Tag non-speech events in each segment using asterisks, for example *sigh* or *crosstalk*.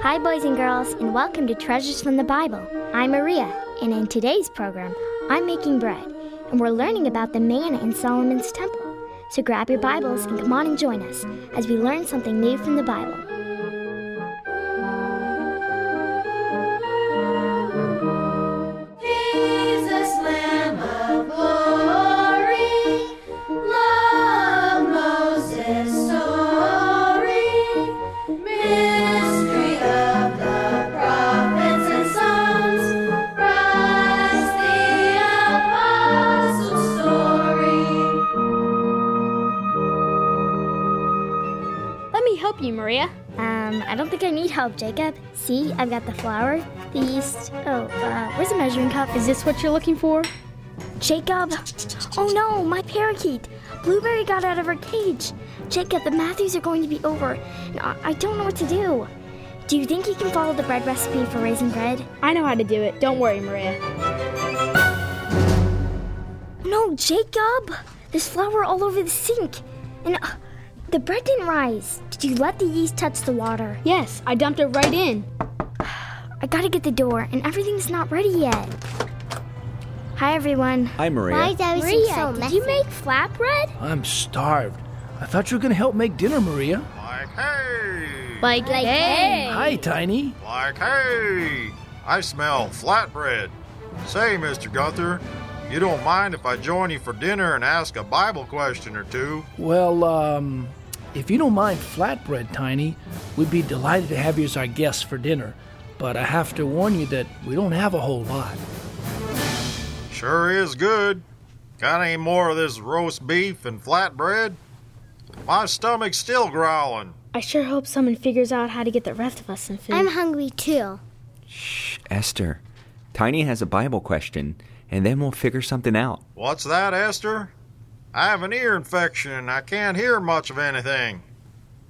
Hi, boys and girls, and welcome to Treasures from the Bible. I'm Maria, and in today's program, I'm making bread, and we're learning about the manna in Solomon's temple. So grab your Bibles and come on and join us as we learn something new from the Bible. Need help, Jacob. See, I've got the flour, the yeast. Oh, uh, where's the measuring cup? Is this what you're looking for? Jacob! Oh no, my parakeet! Blueberry got out of her cage. Jacob, the Matthews are going to be over, and I, don't know what to do. Do you think you can follow the bread recipe for raising bread? I know how to do it. Don't worry, Maria. No, Jacob! There's flour all over the sink, and uh, the bread didn't rise. Did you let the yeast touch the water? Yes, I dumped it right in. *sighs* I gotta get the door, and everything's not ready yet. Hi, everyone. Hi, Maria. Maria, did you make flatbread? I'm starved. I thought you were going to help make dinner, Maria. Like, hey! Like, hey. Hi, Tiny. Like, hey! I smell flatbread. Say, Mr. Gunther, you don't mind if I join you for dinner and ask a Bible question or two? Well, um, if you don't mind flatbread, Tiny, we'd be delighted to have you as our guest for dinner. But I have to warn you that we don't have a whole lot. Sure is good. Got any more of this roast beef and flatbread? My stomach's still growling. I sure hope someone figures out how to get the rest of us some food. I'm hungry too. Shh, Esther. Tiny has a Bible question, and then we'll figure something out. What's that, Esther? I have an ear infection I can't hear much of anything.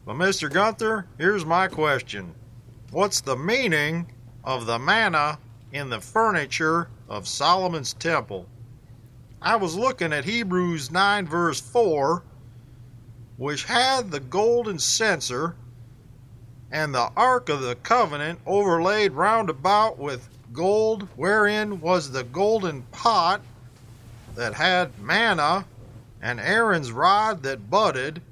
But, Mr. Gunther, here's my question What's the meaning of the manna in the furniture of Solomon's temple? I was looking at Hebrews 9, verse 4, which had the golden censer and the ark of the covenant overlaid round about with gold, wherein was the golden pot that had manna, and Aaron's rod that budded,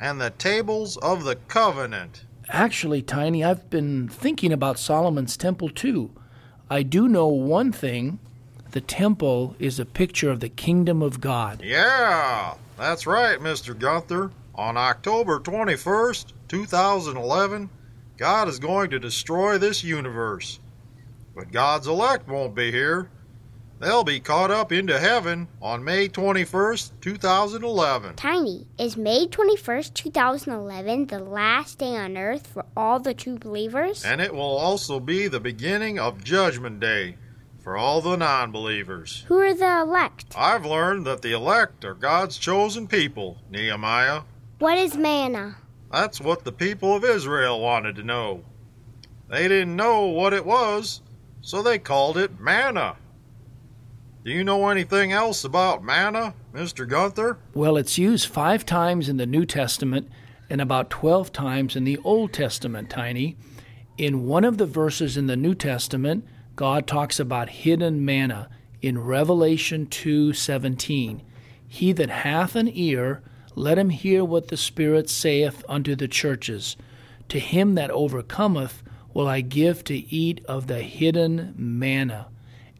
and the tables of the covenant. Actually, Tiny, I've been thinking about Solomon's temple too. I do know one thing the temple is a picture of the kingdom of God. Yeah, that's right, Mr. Gunther. On October 21st, 2011, God is going to destroy this universe. But God's elect won't be here. They'll be caught up into heaven on May 21st, 2011. Tiny, is May 21st, 2011 the last day on earth for all the true believers? And it will also be the beginning of Judgment Day for all the non believers. Who are the elect? I've learned that the elect are God's chosen people, Nehemiah. What is manna? That's what the people of Israel wanted to know. They didn't know what it was, so they called it manna. Do you know anything else about manna, Mr. Gunther? Well, it's used five times in the New Testament and about 12 times in the Old Testament, Tiny. In one of the verses in the New Testament, God talks about hidden manna in Revelation 2:17. He that hath an ear, let him hear what the Spirit saith unto the churches. To him that overcometh will I give to eat of the hidden manna,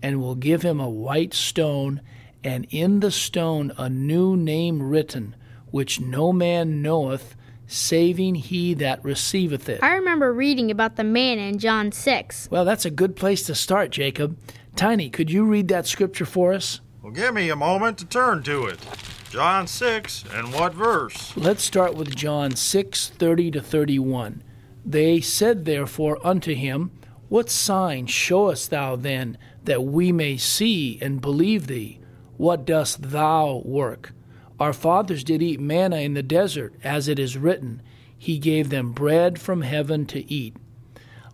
and will give him a white stone, and in the stone a new name written, which no man knoweth, saving he that receiveth it. I remember reading about the manna in John 6. Well, that's a good place to start, Jacob. Tiny, could you read that scripture for us? Well, give me a moment to turn to it. John 6, and what verse? Let's start with John 6:30 to 31. They said therefore unto him, What sign showest thou then that we may see and believe thee? What dost thou work? Our fathers did eat manna in the desert, as it is written, He gave them bread from heaven to eat.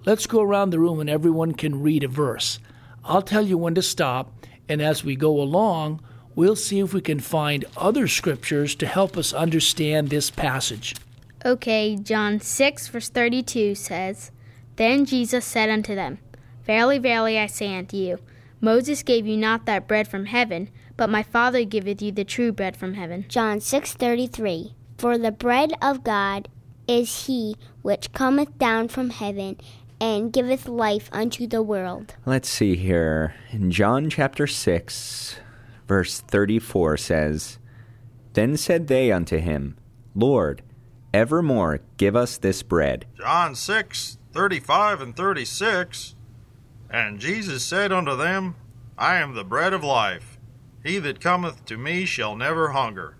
Let's go around the room and everyone can read a verse. I'll tell you when to stop, and as we go along, we'll see if we can find other scriptures to help us understand this passage. Okay, John 6, verse 32 says, Then Jesus said unto them, Verily, verily, I say unto you, Moses gave you not that bread from heaven, but my Father giveth you the true bread from heaven. John 6:33 For the bread of God is he which cometh down from heaven and giveth life unto the world. Let's see here. In John chapter 6, verse 34 says, Then said they unto him, Lord, evermore give us this bread. John 6, 35 and 36. And Jesus said unto them, I am the bread of life. He that cometh to me shall never hunger,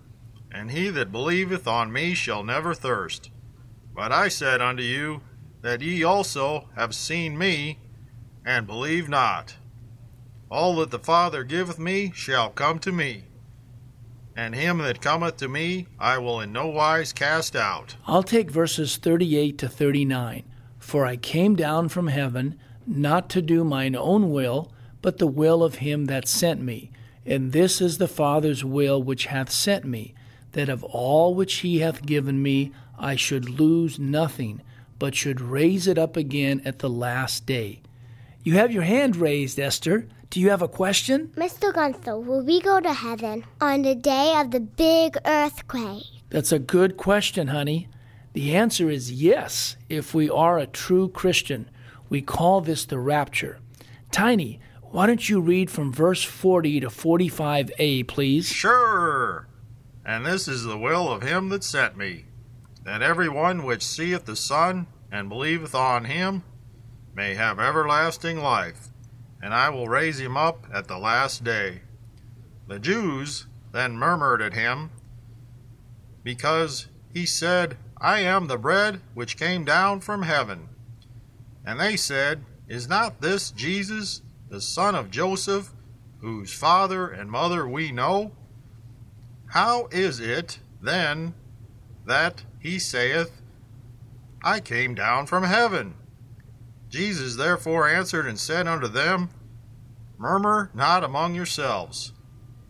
and he that believeth on me shall never thirst. But I said unto you, that ye also have seen me, and believe not. All that the Father giveth me shall come to me, and him that cometh to me I will in no wise cast out. I'll take verses 38 to 39. For I came down from heaven, not to do mine own will, but the will of him that sent me. And this is the Father's will which hath sent me, that of all which he hath given me I should lose nothing, but should raise it up again at the last day. You have your hand raised, Esther. Do you have a question? Mr. Gunther, will we go to heaven on the day of the big earthquake? That's a good question, honey. The answer is yes, if we are a true Christian. We call this the rapture. Tiny, why don't you read from verse 40 to 45a, please? Sure. And this is the will of him that sent me, that every one which seeth the Son and believeth on him may have everlasting life, and I will raise him up at the last day. The Jews then murmured at him, because he said, I am the bread which came down from heaven. And they said, Is not this Jesus, the son of Joseph, whose father and mother we know? How is it, then, that he saith, I came down from heaven? Jesus therefore answered and said unto them, Murmur not among yourselves.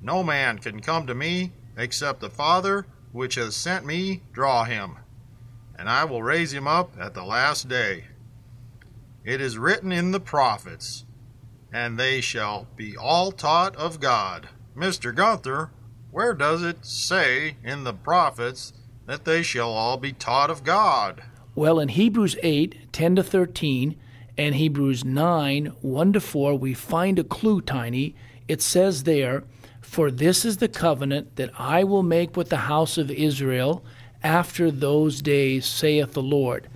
No man can come to me except the Father which hath sent me draw him, and I will raise him up at the last day. It is written in the prophets, and they shall be all taught of God. Mr. Gunther, where does it say in the prophets that they shall all be taught of God? Well, in Hebrews 8, 10 to 13, and Hebrews 9, 1 to 4, we find a clue, Tiny. It says there, For this is the covenant that I will make with the house of Israel after those days, saith the Lord.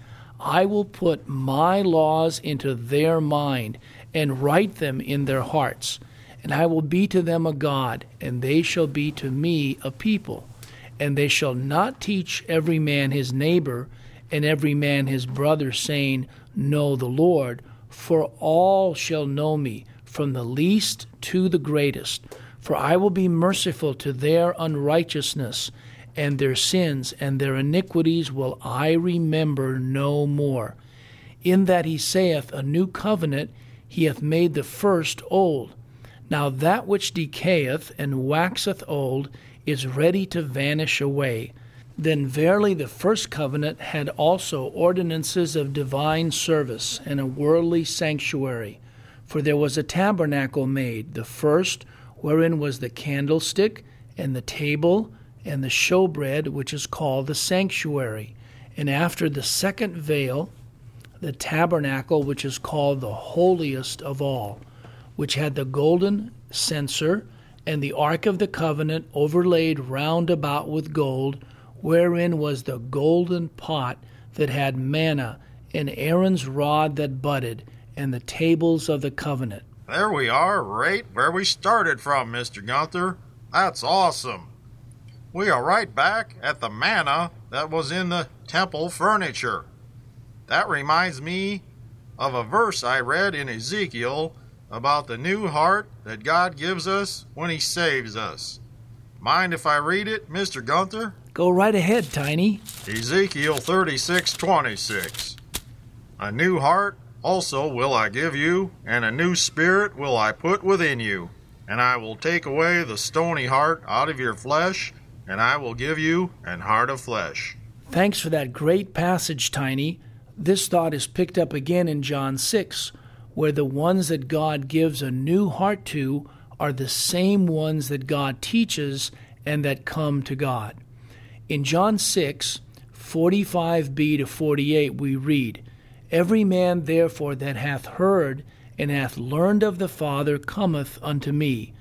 I will put my laws into their mind and write them in their hearts. And I will be to them a God, and they shall be to me a people. And they shall not teach every man his neighbor and every man his brother, saying, Know the Lord, for all shall know me, from the least to the greatest. For I will be merciful to their unrighteousness, and their sins and their iniquities will I remember no more. In that he saith, A new covenant he hath made the first old. Now that which decayeth and waxeth old is ready to vanish away. Then verily the first covenant had also ordinances of divine service and a worldly sanctuary. For there was a tabernacle made, the first, wherein was the candlestick, and the table, and the showbread, which is called the sanctuary. And after the second veil, the tabernacle, which is called the holiest of all, which had the golden censer, and the ark of the covenant overlaid round about with gold, wherein was the golden pot that had manna, and Aaron's rod that budded, and the tables of the covenant. There we are, right where we started from, Mr. Gunther. That's awesome. We are right back at the manna that was in the temple furniture. That reminds me of a verse I read in Ezekiel about the new heart that God gives us when He saves us. Mind if I read it, Mr. Gunther? Go right ahead, Tiny. Ezekiel 36 26. A new heart also will I give you, and a new spirit will I put within you. And I will take away the stony heart out of your flesh, and I will give you an heart of flesh. Thanks for that great passage, Tiny. This thought is picked up again in John 6, where the ones that God gives a new heart to are the same ones that God teaches and that come to God. In John 6, 45b to 48, we read, Every man therefore that hath heard and hath learned of the Father cometh unto me.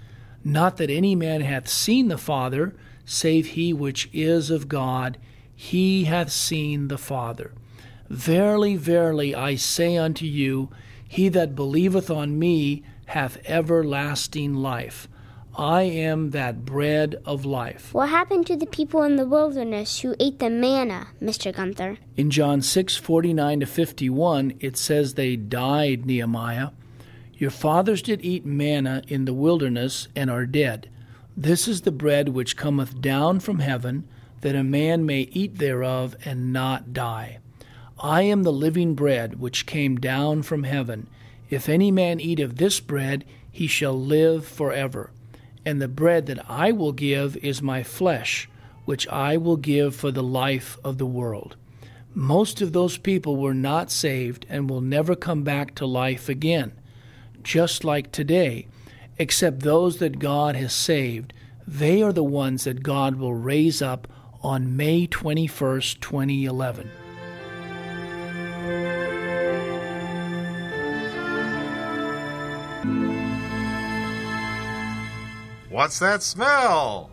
Not that any man hath seen the Father, save he which is of God, he hath seen the Father. Verily, verily, I say unto you, he that believeth on me hath everlasting life. I am that bread of life. What happened to the people in the wilderness who ate the manna, Mr. Gunther? In John 6:49 to 51, it says they died, Nehemiah. Your fathers did eat manna in the wilderness and are dead. This is the bread which cometh down from heaven, that a man may eat thereof and not die. I am the living bread which came down from heaven. If any man eat of this bread, he shall live forever. And the bread that I will give is my flesh, which I will give for the life of the world. Most of those people were not saved and will never come back to life again, just like today, except those that God has saved. They are the ones that God will raise up on May 21st, 2011. What's that smell?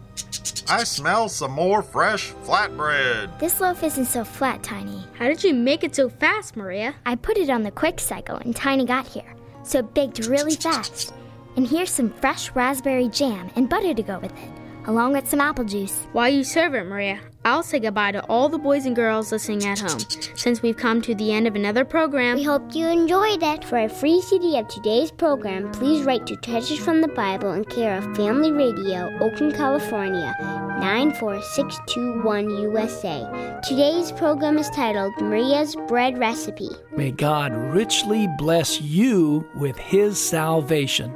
I smell some more fresh flatbread. This loaf isn't so flat, Tiny. How did you make it so fast, Maria? I put it on the quick cycle and Tiny got here, so it baked really fast. And here's some fresh raspberry jam and butter to go with it, along with some apple juice. While you serve it, Maria, I'll say goodbye to all the boys and girls listening at home, since we've come to the end of another program. We hope you enjoyed it. For a free CD of today's program, please write to Treasures from the Bible in care of Family Radio, Oakland, California, 94621 USA. Today's program is titled Maria's Bread Recipe. May God richly bless you with his salvation.